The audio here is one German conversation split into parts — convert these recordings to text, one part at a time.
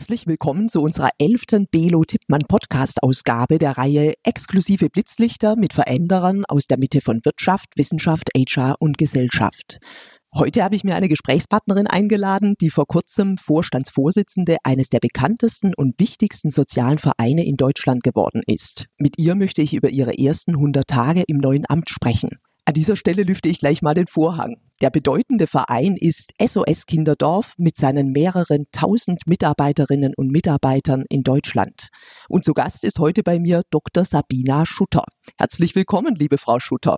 Herzlich willkommen zu unserer elften Belo Tippmann Podcast Ausgabe der Reihe Exklusive Blitzlichter mit Veränderern aus der Mitte von Wirtschaft, Wissenschaft, HR und Gesellschaft. Heute habe ich mir eine Gesprächspartnerin eingeladen, die vor kurzem Vorstandsvorsitzende eines der bekanntesten und wichtigsten sozialen Vereine in Deutschland geworden ist. Mit ihr möchte ich über ihre ersten 100 Tage im neuen Amt sprechen. An dieser Stelle lüfte ich gleich mal den Vorhang. Der bedeutende Verein ist SOS Kinderdorf mit seinen mehreren tausend Mitarbeiterinnen und Mitarbeitern in Deutschland. Und zu Gast ist heute bei mir Dr. Sabina Schutter. Herzlich willkommen, liebe Frau Schutter.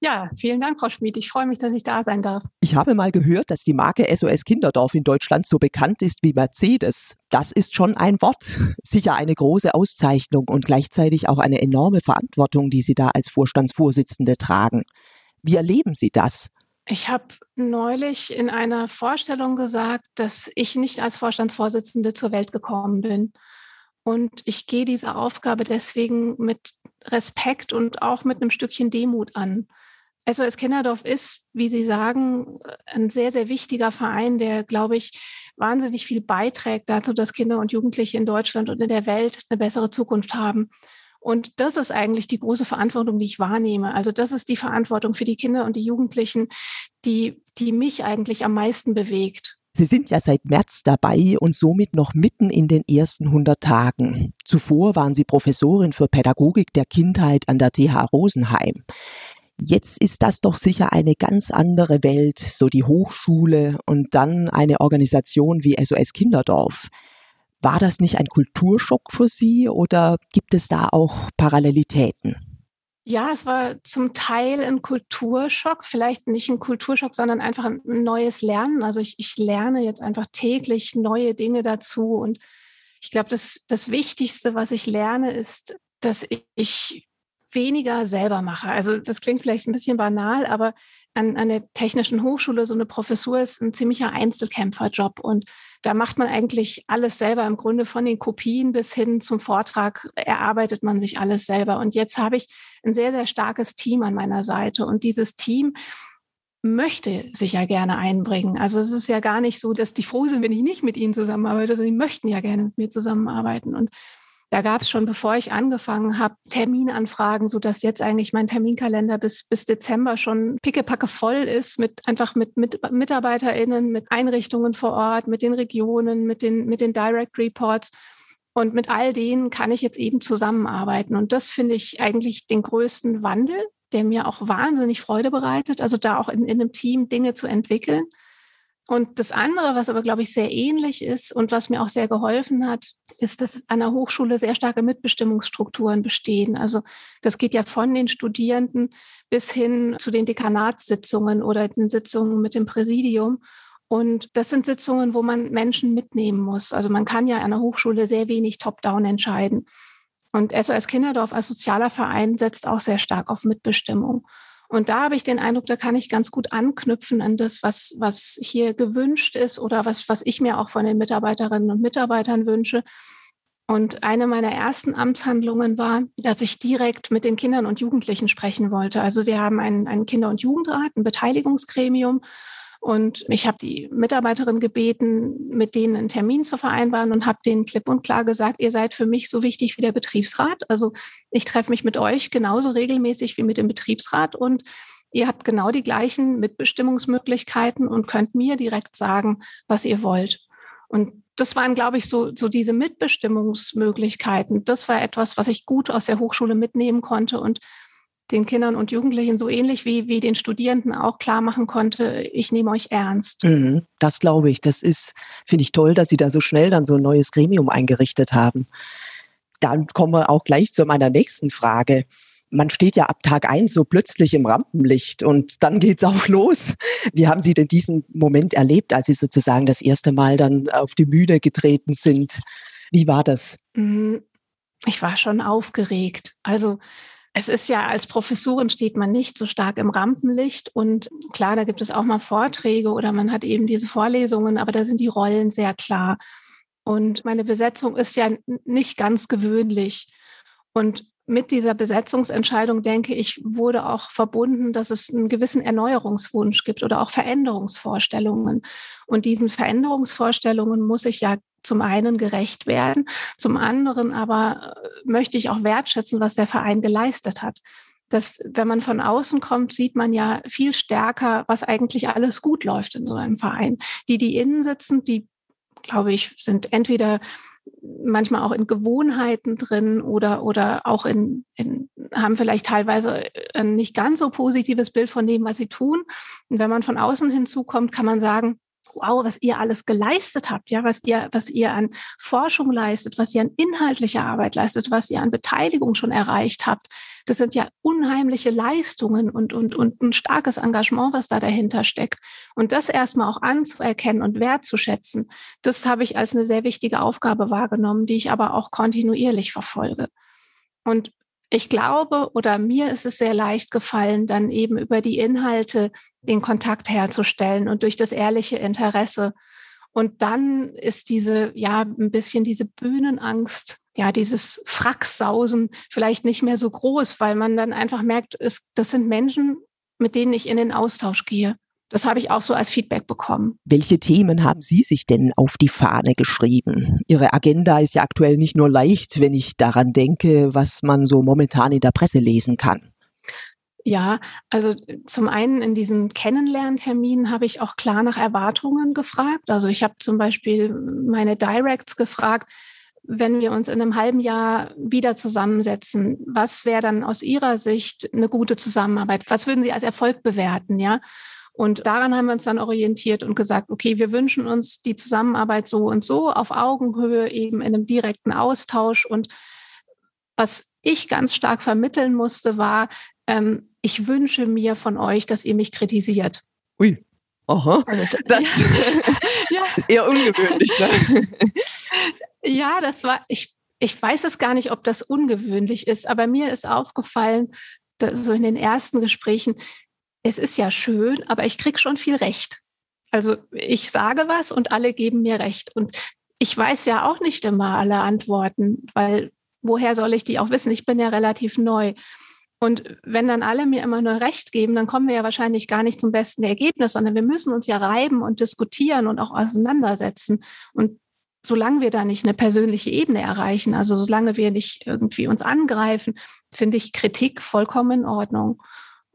Ja, vielen Dank, Frau Schmid. Ich freue mich, dass ich da sein darf. Ich habe mal gehört, dass die Marke SOS Kinderdorf in Deutschland so bekannt ist wie Mercedes. Das ist schon ein Wort. Sicher eine große Auszeichnung und gleichzeitig auch eine enorme Verantwortung, die Sie da als Vorstandsvorsitzende tragen. Wie erleben Sie das? Ich habe neulich in einer Vorstellung gesagt, dass ich nicht als Vorstandsvorsitzende zur Welt gekommen bin. Und ich gehe diese Aufgabe deswegen mit Respekt und auch mit einem Stückchen Demut an. SOS Kinderdorf ist, wie Sie sagen, ein sehr, sehr wichtiger Verein, der, glaube ich, wahnsinnig viel beiträgt dazu, dass Kinder und Jugendliche in Deutschland und in der Welt eine bessere Zukunft haben. Und das ist eigentlich die große Verantwortung, die ich wahrnehme. Also das ist die Verantwortung für die Kinder und die Jugendlichen, die, die mich eigentlich am meisten bewegt. Sie sind ja seit März dabei und somit noch mitten in den ersten 100 Tagen. Zuvor waren Sie Professorin für Pädagogik der Kindheit an der TH Rosenheim. Jetzt ist das doch sicher eine ganz andere Welt, so die Hochschule und dann eine Organisation wie SOS Kinderdorf. War das nicht ein Kulturschock für Sie oder gibt es da auch Parallelitäten? Ja, es war zum Teil ein Kulturschock, vielleicht nicht ein Kulturschock, sondern einfach ein neues Lernen. Also ich, ich lerne jetzt einfach täglich neue Dinge dazu. Und ich glaube, das, das Wichtigste, was ich lerne, ist, dass ich weniger selber mache. Also das klingt vielleicht ein bisschen banal, aber an, an der Technischen Hochschule so eine Professur ist ein ziemlicher Einzelkämpferjob und da macht man eigentlich alles selber. Im Grunde von den Kopien bis hin zum Vortrag erarbeitet man sich alles selber. Und jetzt habe ich ein sehr, sehr starkes Team an meiner Seite und dieses Team möchte sich ja gerne einbringen. Also es ist ja gar nicht so, dass die froh sind, wenn ich nicht mit ihnen zusammenarbeite, sondern die möchten ja gerne mit mir zusammenarbeiten. Und da gab es schon, bevor ich angefangen habe, Terminanfragen, so dass jetzt eigentlich mein Terminkalender bis, bis Dezember schon pickepacke voll ist mit einfach mit, mit MitarbeiterInnen, mit Einrichtungen vor Ort, mit den Regionen, mit den, mit den Direct Reports. Und mit all denen kann ich jetzt eben zusammenarbeiten. Und das finde ich eigentlich den größten Wandel, der mir auch wahnsinnig Freude bereitet. Also da auch in, in einem Team Dinge zu entwickeln. Und das andere, was aber, glaube ich, sehr ähnlich ist und was mir auch sehr geholfen hat, ist, dass an der Hochschule sehr starke Mitbestimmungsstrukturen bestehen. Also das geht ja von den Studierenden bis hin zu den Dekanatssitzungen oder den Sitzungen mit dem Präsidium. Und das sind Sitzungen, wo man Menschen mitnehmen muss. Also man kann ja an der Hochschule sehr wenig top-down entscheiden. Und SOS Kinderdorf als sozialer Verein setzt auch sehr stark auf Mitbestimmung. Und da habe ich den Eindruck, da kann ich ganz gut anknüpfen an das, was, was hier gewünscht ist oder was, was ich mir auch von den Mitarbeiterinnen und Mitarbeitern wünsche. Und eine meiner ersten Amtshandlungen war, dass ich direkt mit den Kindern und Jugendlichen sprechen wollte. Also wir haben einen, einen Kinder- und Jugendrat, ein Beteiligungsgremium. Und ich habe die Mitarbeiterin gebeten, mit denen einen Termin zu vereinbaren und habe denen klipp und klar gesagt, ihr seid für mich so wichtig wie der Betriebsrat. Also ich treffe mich mit euch genauso regelmäßig wie mit dem Betriebsrat und ihr habt genau die gleichen Mitbestimmungsmöglichkeiten und könnt mir direkt sagen, was ihr wollt. Und das waren, glaube ich, so, so diese Mitbestimmungsmöglichkeiten. Das war etwas, was ich gut aus der Hochschule mitnehmen konnte und den Kindern und Jugendlichen so ähnlich wie, wie den Studierenden auch klar machen konnte, ich nehme euch ernst. Mhm, das glaube ich. Das ist, finde ich toll, dass Sie da so schnell dann so ein neues Gremium eingerichtet haben. Dann kommen wir auch gleich zu meiner nächsten Frage. Man steht ja ab Tag eins so plötzlich im Rampenlicht und dann geht's auch los. Wie haben Sie denn diesen Moment erlebt, als Sie sozusagen das erste Mal dann auf die Bühne getreten sind? Wie war das? Mhm. Ich war schon aufgeregt. Also es ist ja als Professorin steht man nicht so stark im Rampenlicht und klar, da gibt es auch mal Vorträge oder man hat eben diese Vorlesungen, aber da sind die Rollen sehr klar. Und meine Besetzung ist ja nicht ganz gewöhnlich. Und mit dieser Besetzungsentscheidung, denke ich, wurde auch verbunden, dass es einen gewissen Erneuerungswunsch gibt oder auch Veränderungsvorstellungen. Und diesen Veränderungsvorstellungen muss ich ja zum einen gerecht werden, zum anderen aber äh, möchte ich auch wertschätzen, was der Verein geleistet hat. Das, wenn man von außen kommt, sieht man ja viel stärker, was eigentlich alles gut läuft in so einem Verein. Die, die innen sitzen, die, glaube ich, sind entweder manchmal auch in Gewohnheiten drin oder, oder auch in, in, haben vielleicht teilweise ein nicht ganz so positives Bild von dem, was sie tun. Und wenn man von außen hinzukommt, kann man sagen, wow, was ihr alles geleistet habt, ja, was ihr, was ihr an Forschung leistet, was ihr an inhaltlicher Arbeit leistet, was ihr an Beteiligung schon erreicht habt. Das sind ja unheimliche Leistungen und, und, und ein starkes Engagement, was da dahinter steckt. Und das erstmal auch anzuerkennen und wertzuschätzen, das habe ich als eine sehr wichtige Aufgabe wahrgenommen, die ich aber auch kontinuierlich verfolge. Und ich glaube oder mir ist es sehr leicht gefallen, dann eben über die Inhalte den Kontakt herzustellen und durch das ehrliche Interesse. Und dann ist diese, ja, ein bisschen diese Bühnenangst, ja, dieses Fracksausen vielleicht nicht mehr so groß, weil man dann einfach merkt, es, das sind Menschen, mit denen ich in den Austausch gehe. Das habe ich auch so als Feedback bekommen. Welche Themen haben Sie sich denn auf die Fahne geschrieben? Ihre Agenda ist ja aktuell nicht nur leicht, wenn ich daran denke, was man so momentan in der Presse lesen kann. Ja, also zum einen in diesen Kennenlernterminen habe ich auch klar nach Erwartungen gefragt. Also ich habe zum Beispiel meine Directs gefragt, wenn wir uns in einem halben Jahr wieder zusammensetzen, was wäre dann aus Ihrer Sicht eine gute Zusammenarbeit? Was würden Sie als Erfolg bewerten? Ja. Und daran haben wir uns dann orientiert und gesagt, okay, wir wünschen uns die Zusammenarbeit so und so auf Augenhöhe, eben in einem direkten Austausch. Und was ich ganz stark vermitteln musste, war, ähm, ich wünsche mir von euch, dass ihr mich kritisiert. Ui. Aha. Also, das ja. ist eher ungewöhnlich. Ne? ja, das war, ich, ich weiß es gar nicht, ob das ungewöhnlich ist, aber mir ist aufgefallen, so in den ersten Gesprächen, es ist ja schön, aber ich krieg schon viel Recht. Also ich sage was und alle geben mir Recht. Und ich weiß ja auch nicht immer alle Antworten, weil woher soll ich die auch wissen? Ich bin ja relativ neu. Und wenn dann alle mir immer nur Recht geben, dann kommen wir ja wahrscheinlich gar nicht zum besten Ergebnis, sondern wir müssen uns ja reiben und diskutieren und auch auseinandersetzen. Und solange wir da nicht eine persönliche Ebene erreichen, also solange wir nicht irgendwie uns angreifen, finde ich Kritik vollkommen in Ordnung.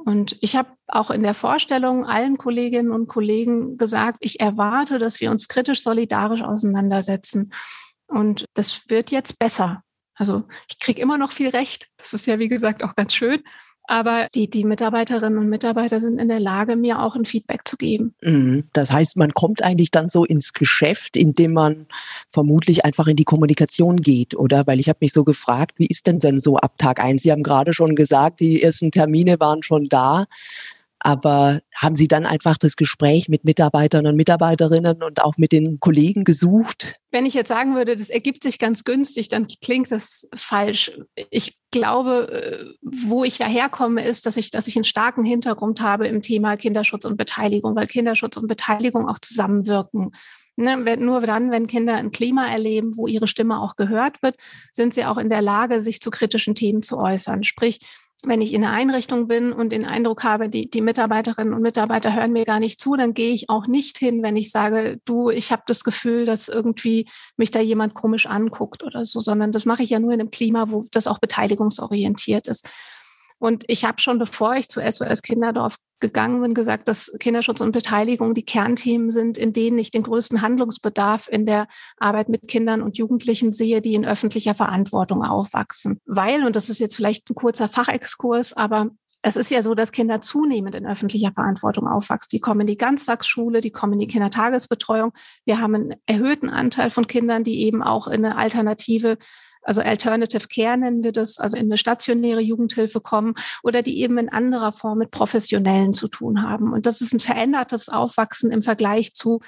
Und ich habe auch in der Vorstellung allen Kolleginnen und Kollegen gesagt, ich erwarte, dass wir uns kritisch solidarisch auseinandersetzen. Und das wird jetzt besser. Also ich kriege immer noch viel Recht. Das ist ja, wie gesagt, auch ganz schön. Aber die, die Mitarbeiterinnen und Mitarbeiter sind in der Lage, mir auch ein Feedback zu geben. Mhm. Das heißt, man kommt eigentlich dann so ins Geschäft, indem man vermutlich einfach in die Kommunikation geht, oder? Weil ich habe mich so gefragt, wie ist denn denn so ab Tag eins? Sie haben gerade schon gesagt, die ersten Termine waren schon da. Aber haben Sie dann einfach das Gespräch mit Mitarbeitern und Mitarbeiterinnen und auch mit den Kollegen gesucht? Wenn ich jetzt sagen würde, das ergibt sich ganz günstig, dann klingt das falsch. Ich glaube, äh, wo ich ja herkomme, ist, dass ich, dass ich einen starken Hintergrund habe im Thema Kinderschutz und Beteiligung, weil Kinderschutz und Beteiligung auch zusammenwirken. Ne, nur dann, wenn Kinder ein Klima erleben, wo ihre Stimme auch gehört wird, sind sie auch in der Lage, sich zu kritischen Themen zu äußern. Sprich, wenn ich in einer Einrichtung bin und den Eindruck habe, die, die Mitarbeiterinnen und Mitarbeiter hören mir gar nicht zu, dann gehe ich auch nicht hin, wenn ich sage, du, ich habe das Gefühl, dass irgendwie mich da jemand komisch anguckt oder so, sondern das mache ich ja nur in einem Klima, wo das auch beteiligungsorientiert ist. Und ich habe schon, bevor ich zu SOS Kinderdorf gegangen bin, gesagt, dass Kinderschutz und Beteiligung die Kernthemen sind, in denen ich den größten Handlungsbedarf in der Arbeit mit Kindern und Jugendlichen sehe, die in öffentlicher Verantwortung aufwachsen. Weil, und das ist jetzt vielleicht ein kurzer Fachexkurs, aber es ist ja so, dass Kinder zunehmend in öffentlicher Verantwortung aufwachsen. Die kommen in die Ganztagsschule, die kommen in die Kindertagesbetreuung. Wir haben einen erhöhten Anteil von Kindern, die eben auch in eine alternative also Alternative Care nennen wir das, also in eine stationäre Jugendhilfe kommen oder die eben in anderer Form mit Professionellen zu tun haben. Und das ist ein verändertes Aufwachsen im Vergleich zu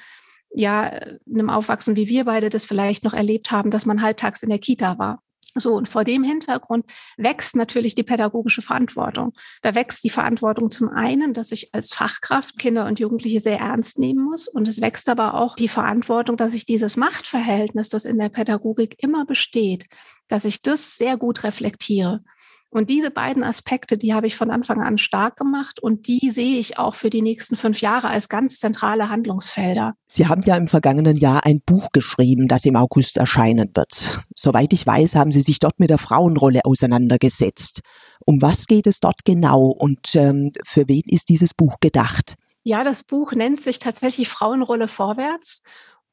ja, einem Aufwachsen, wie wir beide das vielleicht noch erlebt haben, dass man halbtags in der Kita war. So, und vor dem Hintergrund wächst natürlich die pädagogische Verantwortung. Da wächst die Verantwortung zum einen, dass ich als Fachkraft Kinder und Jugendliche sehr ernst nehmen muss. Und es wächst aber auch die Verantwortung, dass ich dieses Machtverhältnis, das in der Pädagogik immer besteht, dass ich das sehr gut reflektiere. Und diese beiden Aspekte, die habe ich von Anfang an stark gemacht und die sehe ich auch für die nächsten fünf Jahre als ganz zentrale Handlungsfelder. Sie haben ja im vergangenen Jahr ein Buch geschrieben, das im August erscheinen wird. Soweit ich weiß, haben Sie sich dort mit der Frauenrolle auseinandergesetzt. Um was geht es dort genau und ähm, für wen ist dieses Buch gedacht? Ja, das Buch nennt sich tatsächlich Frauenrolle vorwärts.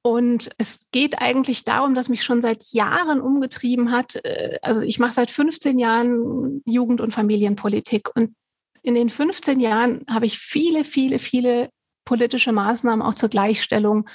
Und es geht eigentlich darum, dass mich schon seit Jahren umgetrieben hat. Äh, also ich mache seit 15 Jahren Jugend- und Familienpolitik. Und in den 15 Jahren habe ich viele, viele, viele politische Maßnahmen auch zur Gleichstellung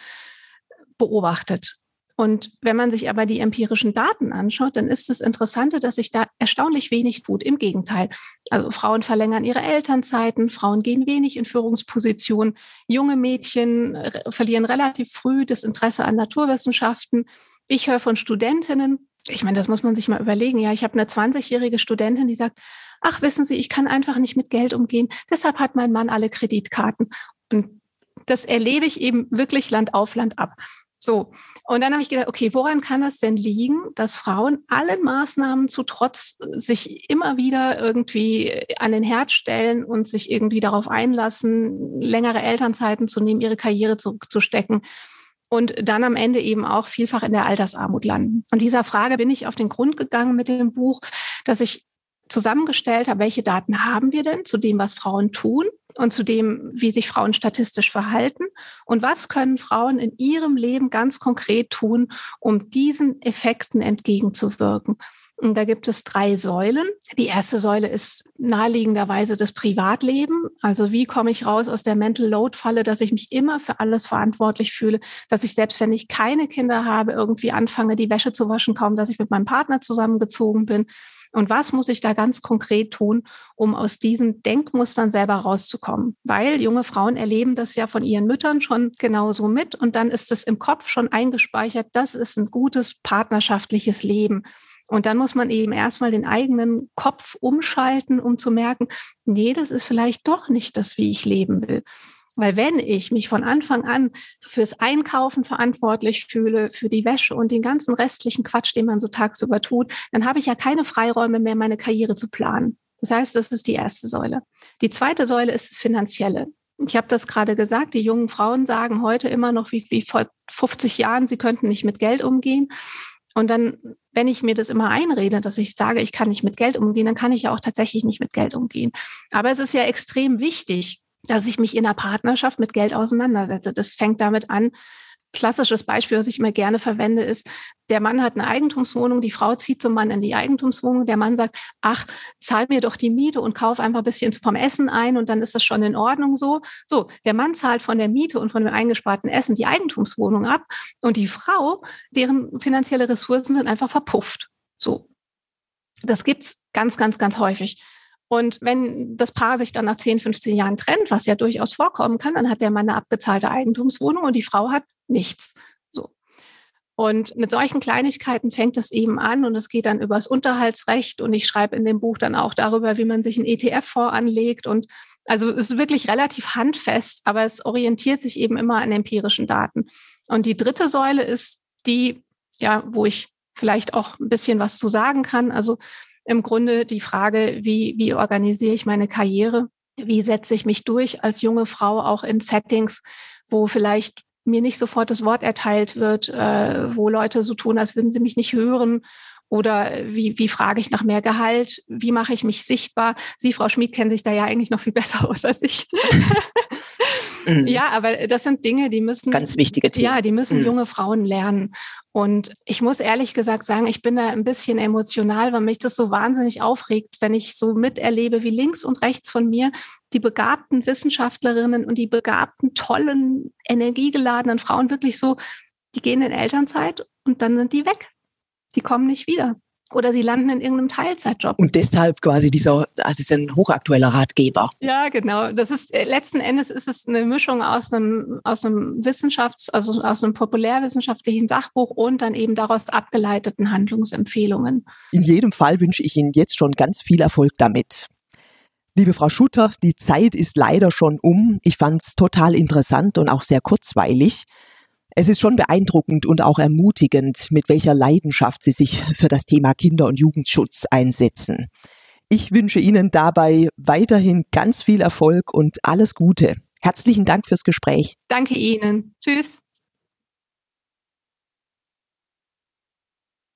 beobachtet. Und wenn man sich aber die empirischen Daten anschaut, dann ist das Interessante, dass sich da erstaunlich wenig tut. Im Gegenteil. Also Frauen verlängern ihre Elternzeiten, Frauen gehen wenig in Führungspositionen, junge Mädchen verlieren relativ früh das Interesse an Naturwissenschaften. Ich höre von Studentinnen, ich meine, das muss man sich mal überlegen. Ja, ich habe eine 20-jährige Studentin, die sagt, ach, wissen Sie, ich kann einfach nicht mit Geld umgehen. Deshalb hat mein Mann alle Kreditkarten. Und das erlebe ich eben wirklich Land auf Land ab. So. Und dann habe ich gedacht, okay, woran kann es denn liegen, dass Frauen allen Maßnahmen zu Trotz sich immer wieder irgendwie an den Herd stellen und sich irgendwie darauf einlassen, längere Elternzeiten zu nehmen, ihre Karriere zurückzustecken und dann am Ende eben auch vielfach in der Altersarmut landen. Und dieser Frage bin ich auf den Grund gegangen mit dem Buch, dass ich zusammengestellt habe, welche Daten haben wir denn zu dem, was Frauen tun und zu dem, wie sich Frauen statistisch verhalten und was können Frauen in ihrem Leben ganz konkret tun, um diesen Effekten entgegenzuwirken. Und da gibt es drei Säulen. Die erste Säule ist naheliegenderweise das Privatleben. Also wie komme ich raus aus der Mental Load Falle, dass ich mich immer für alles verantwortlich fühle, dass ich selbst wenn ich keine Kinder habe, irgendwie anfange, die Wäsche zu waschen, kaum dass ich mit meinem Partner zusammengezogen bin. Und was muss ich da ganz konkret tun, um aus diesen Denkmustern selber rauszukommen? Weil junge Frauen erleben das ja von ihren Müttern schon genauso mit und dann ist es im Kopf schon eingespeichert, das ist ein gutes partnerschaftliches Leben. Und dann muss man eben erstmal den eigenen Kopf umschalten, um zu merken, nee, das ist vielleicht doch nicht das, wie ich leben will. Weil wenn ich mich von Anfang an fürs Einkaufen verantwortlich fühle, für die Wäsche und den ganzen restlichen Quatsch, den man so tagsüber tut, dann habe ich ja keine Freiräume mehr, meine Karriere zu planen. Das heißt, das ist die erste Säule. Die zweite Säule ist das Finanzielle. Ich habe das gerade gesagt, die jungen Frauen sagen heute immer noch wie, wie vor 50 Jahren, sie könnten nicht mit Geld umgehen. Und dann, wenn ich mir das immer einrede, dass ich sage, ich kann nicht mit Geld umgehen, dann kann ich ja auch tatsächlich nicht mit Geld umgehen. Aber es ist ja extrem wichtig, dass ich mich in einer Partnerschaft mit Geld auseinandersetze. Das fängt damit an. Klassisches Beispiel, was ich immer gerne verwende, ist, der Mann hat eine Eigentumswohnung, die Frau zieht zum Mann in die Eigentumswohnung, der Mann sagt, ach, zahl mir doch die Miete und kauf einfach ein bisschen vom Essen ein und dann ist das schon in Ordnung so. So, der Mann zahlt von der Miete und von dem eingesparten Essen die Eigentumswohnung ab und die Frau, deren finanzielle Ressourcen sind einfach verpufft. So. Das gibt's ganz, ganz, ganz häufig. Und wenn das Paar sich dann nach 10, 15 Jahren trennt, was ja durchaus vorkommen kann, dann hat der Mann eine abgezahlte Eigentumswohnung und die Frau hat nichts. So. Und mit solchen Kleinigkeiten fängt es eben an und es geht dann übers Unterhaltsrecht und ich schreibe in dem Buch dann auch darüber, wie man sich einen ETF-Fonds anlegt und also es ist wirklich relativ handfest, aber es orientiert sich eben immer an empirischen Daten. Und die dritte Säule ist die, ja, wo ich vielleicht auch ein bisschen was zu sagen kann. Also im Grunde die Frage, wie, wie organisiere ich meine Karriere? Wie setze ich mich durch als junge Frau auch in Settings, wo vielleicht mir nicht sofort das Wort erteilt wird, äh, wo Leute so tun, als würden sie mich nicht hören oder wie, wie frage ich nach mehr Gehalt? Wie mache ich mich sichtbar? Sie, Frau Schmid, kennen sich da ja eigentlich noch viel besser aus als ich. Mhm. Ja, aber das sind Dinge, die müssen ganz wichtige Themen. Ja, die müssen mhm. junge Frauen lernen. Und ich muss ehrlich gesagt sagen, ich bin da ein bisschen emotional, weil mich das so wahnsinnig aufregt, wenn ich so miterlebe, wie links und rechts von mir die begabten Wissenschaftlerinnen und die begabten, tollen, energiegeladenen Frauen wirklich so, die gehen in Elternzeit und dann sind die weg. Die kommen nicht wieder oder sie landen in irgendeinem Teilzeitjob. Und deshalb quasi dieser, das ist ein hochaktueller Ratgeber. Ja, genau. Das ist äh, letzten Endes ist es eine Mischung aus einem aus einem Wissenschafts-, also aus einem populärwissenschaftlichen Sachbuch und dann eben daraus abgeleiteten Handlungsempfehlungen. In jedem Fall wünsche ich Ihnen jetzt schon ganz viel Erfolg damit. Liebe Frau Schutter, die Zeit ist leider schon um. Ich fand es total interessant und auch sehr kurzweilig. Es ist schon beeindruckend und auch ermutigend, mit welcher Leidenschaft Sie sich für das Thema Kinder- und Jugendschutz einsetzen. Ich wünsche Ihnen dabei weiterhin ganz viel Erfolg und alles Gute. Herzlichen Dank fürs Gespräch. Danke Ihnen. Tschüss.